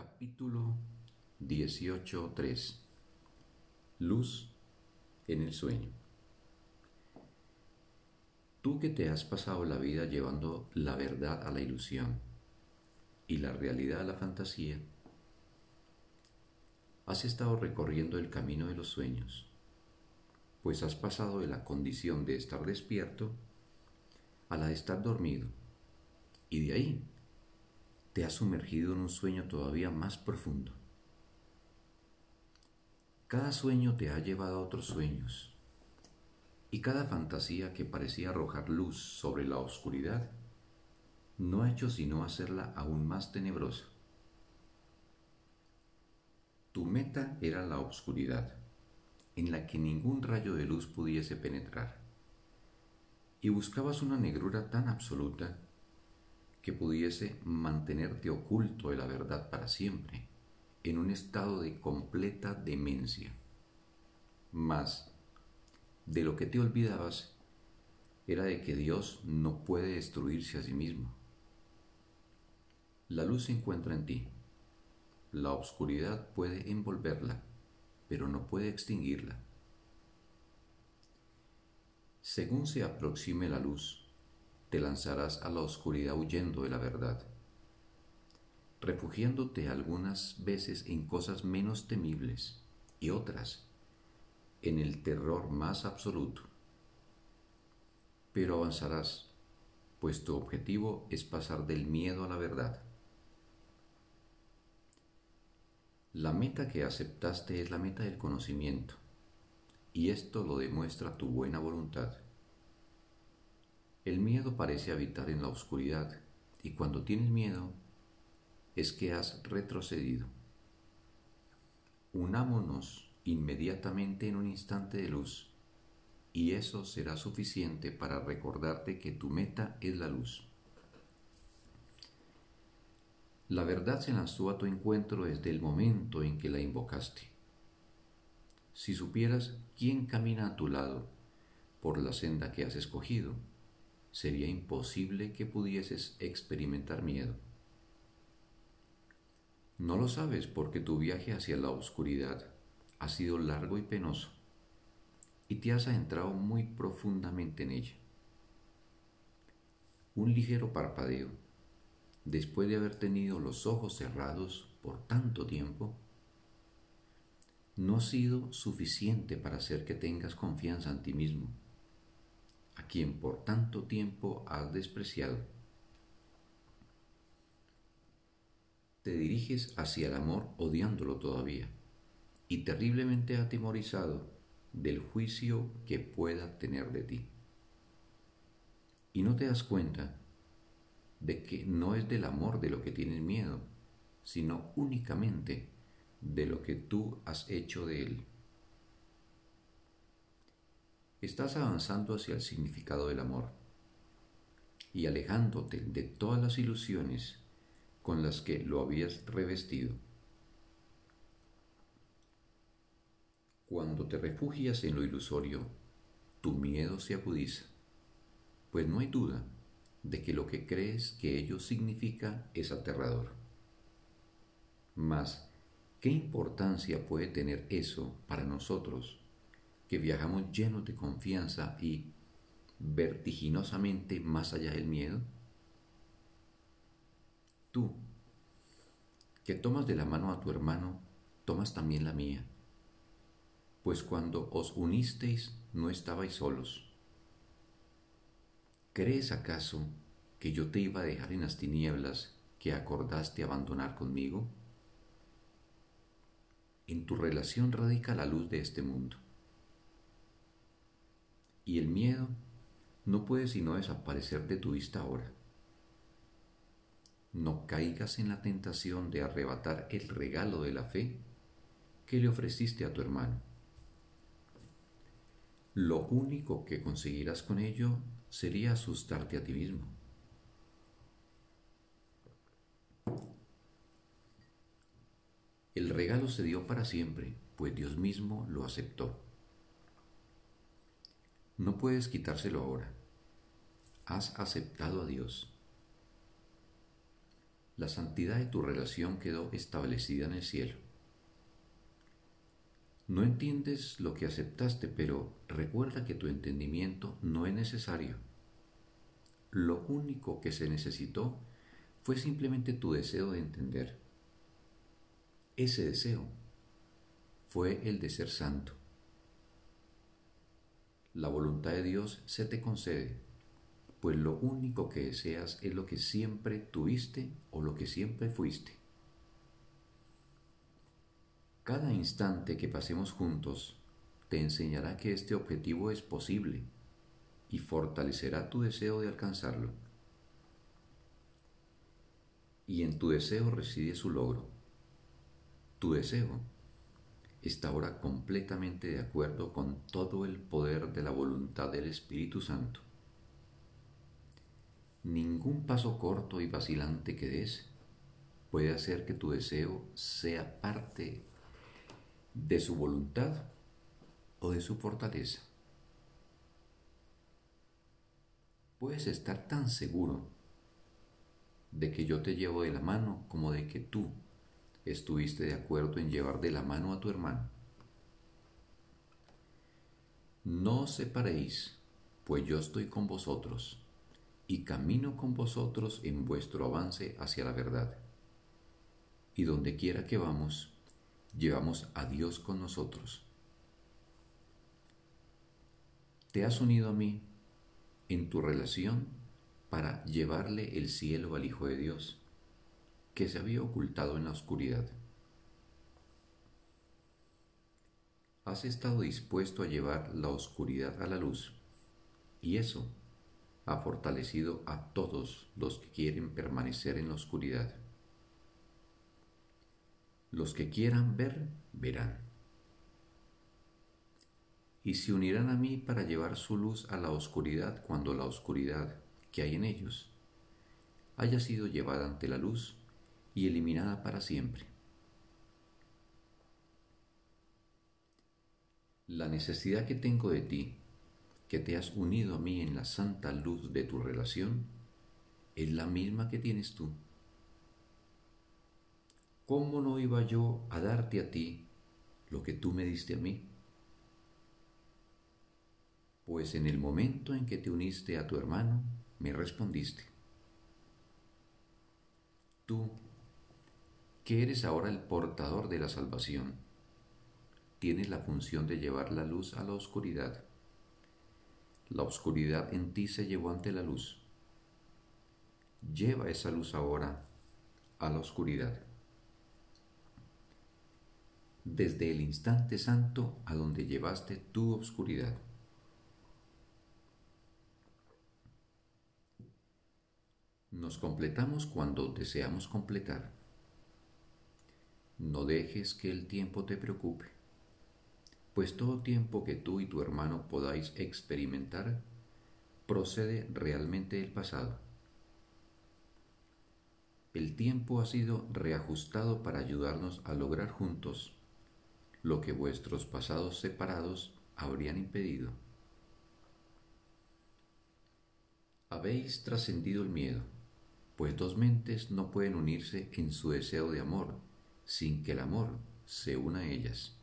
Capítulo 18.3 Luz en el sueño. Tú que te has pasado la vida llevando la verdad a la ilusión y la realidad a la fantasía, has estado recorriendo el camino de los sueños, pues has pasado de la condición de estar despierto a la de estar dormido, y de ahí te has sumergido en un sueño todavía más profundo. Cada sueño te ha llevado a otros sueños, y cada fantasía que parecía arrojar luz sobre la oscuridad no ha hecho sino hacerla aún más tenebrosa. Tu meta era la oscuridad, en la que ningún rayo de luz pudiese penetrar, y buscabas una negrura tan absoluta que pudiese mantenerte oculto de la verdad para siempre, en un estado de completa demencia. Mas, de lo que te olvidabas era de que Dios no puede destruirse a sí mismo. La luz se encuentra en ti. La oscuridad puede envolverla, pero no puede extinguirla. Según se aproxime la luz, te lanzarás a la oscuridad huyendo de la verdad, refugiándote algunas veces en cosas menos temibles y otras en el terror más absoluto. Pero avanzarás, pues tu objetivo es pasar del miedo a la verdad. La meta que aceptaste es la meta del conocimiento, y esto lo demuestra tu buena voluntad. El miedo parece habitar en la oscuridad y cuando tienes miedo es que has retrocedido. Unámonos inmediatamente en un instante de luz y eso será suficiente para recordarte que tu meta es la luz. La verdad se lanzó a tu encuentro desde el momento en que la invocaste. Si supieras quién camina a tu lado por la senda que has escogido, sería imposible que pudieses experimentar miedo. No lo sabes porque tu viaje hacia la oscuridad ha sido largo y penoso y te has adentrado muy profundamente en ella. Un ligero parpadeo, después de haber tenido los ojos cerrados por tanto tiempo, no ha sido suficiente para hacer que tengas confianza en ti mismo a quien por tanto tiempo has despreciado. Te diriges hacia el amor odiándolo todavía y terriblemente atemorizado del juicio que pueda tener de ti. Y no te das cuenta de que no es del amor de lo que tienes miedo, sino únicamente de lo que tú has hecho de él. Estás avanzando hacia el significado del amor y alejándote de todas las ilusiones con las que lo habías revestido. Cuando te refugias en lo ilusorio, tu miedo se agudiza, pues no hay duda de que lo que crees que ello significa es aterrador. Mas, ¿qué importancia puede tener eso para nosotros que viajamos llenos de confianza y vertiginosamente más allá del miedo? Tú, que tomas de la mano a tu hermano, tomas también la mía, pues cuando os unisteis no estabais solos. ¿Crees acaso que yo te iba a dejar en las tinieblas que acordaste abandonar conmigo? En tu relación radica la luz de este mundo y el miedo no puede sino desaparecer de tu vista ahora. No caigas en la tentación de arrebatar el regalo de la fe que le ofreciste a tu hermano. Lo único que conseguirás con ello sería asustarte a ti mismo. El regalo se dio para siempre, pues Dios mismo lo aceptó. No puedes quitárselo ahora. Has aceptado a Dios. la santidad de tu relación quedó establecida en el cielo. No entiendes lo que aceptaste, pero recuerda que tu entendimiento no es necesario. Lo único que se necesitó fue simplemente tu deseo de entender. Ese deseo fue el de ser santo. La voluntad de Dios se te concede, pues lo único que deseas es lo que siempre tuviste o lo que siempre fuiste. Cada instante que pasemos juntos te enseñará que este objetivo es posible y fortalecerá tu deseo de alcanzarlo. Y en tu deseo reside su logro. Tu deseo está ahora completamente de acuerdo con todo el poder de la voluntad del Espíritu Santo. Ningún paso corto y vacilante que des puede hacer que tu deseo sea parte de su voluntad o de su fortaleza. Puedes estar tan seguro de que yo te llevo de la mano como de que tú estuviste de acuerdo en llevar de la mano a tu hermano. No os separéis, pues yo estoy con vosotros y camino con vosotros en vuestro avance hacia la verdad. Y donde quiera que vamos, llevamos a Dios con nosotros. Te has unido a mí en tu relación para llevarle el cielo al Hijo de Dios, que se había ocultado en la oscuridad. Has estado dispuesto a llevar la oscuridad a la luz, y eso ha fortalecido a todos los que quieren permanecer en la oscuridad. Los que quieran ver, verán. Y se unirán a mí para llevar su luz a la oscuridad cuando la oscuridad que hay en ellos haya sido llevada ante la luz y eliminada para siempre. La necesidad que tengo de ti, que te has unido a mí en la santa luz de tu relación, es la misma que tienes tú. ¿cómo no iba yo a darte a ti lo que tú me diste a mí? Pues en el momento en que te uniste a tu hermano, me respondiste. Tú, que eres ahora el portador de la salvación, tienes la función de llevar la luz a la oscuridad. La oscuridad en ti se llevó ante la luz. Lleva esa luz ahora a la oscuridad desde el instante santo a donde llevaste tu obscuridad. Nos completamos cuando deseamos completar. No dejes que el tiempo te preocupe, pues todo tiempo que tú y tu hermano podáis experimentar procede realmente del pasado. El tiempo ha sido reajustado para ayudarnos a lograr juntos lo que vuestros pasados separados habrían impedido. Habéis trascendido el miedo, pues dos mentes no pueden unirse en su deseo de amor sin que el amor se una a ellas.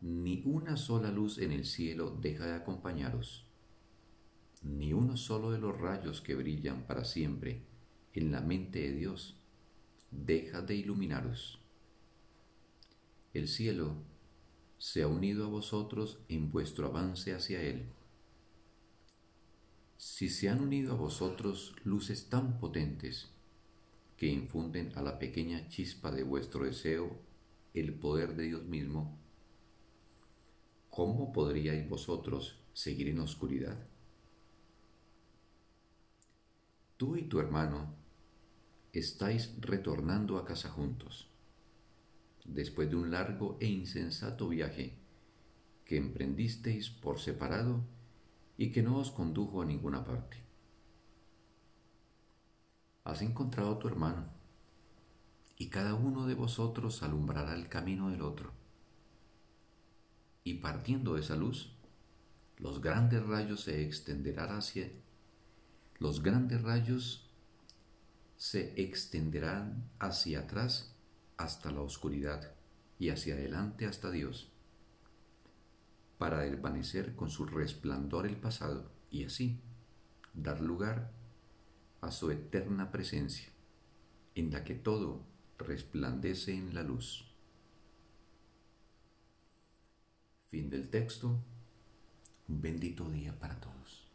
Ni una sola luz en el cielo deja de acompañaros, ni uno solo de los rayos que brillan para siempre en la mente de Dios deja de iluminaros el cielo se ha unido a vosotros en vuestro avance hacia Él. Si se han unido a vosotros luces tan potentes que infunden a la pequeña chispa de vuestro deseo el poder de Dios mismo, ¿cómo podríais vosotros seguir en oscuridad? Tú y tu hermano estáis retornando a casa juntos después de un largo e insensato viaje que emprendisteis por separado y que no os condujo a ninguna parte. Has encontrado a tu hermano, y cada uno de vosotros alumbrará el camino del otro. Y partiendo de esa luz, los grandes rayos se extenderán hacia los grandes rayos se extenderán hacia atrás hasta la oscuridad y hacia adelante hasta Dios, para desvanecer con su resplandor el pasado y así dar lugar a su eterna presencia, en la que todo resplandece en la luz. Fin del texto. Un bendito día para todos.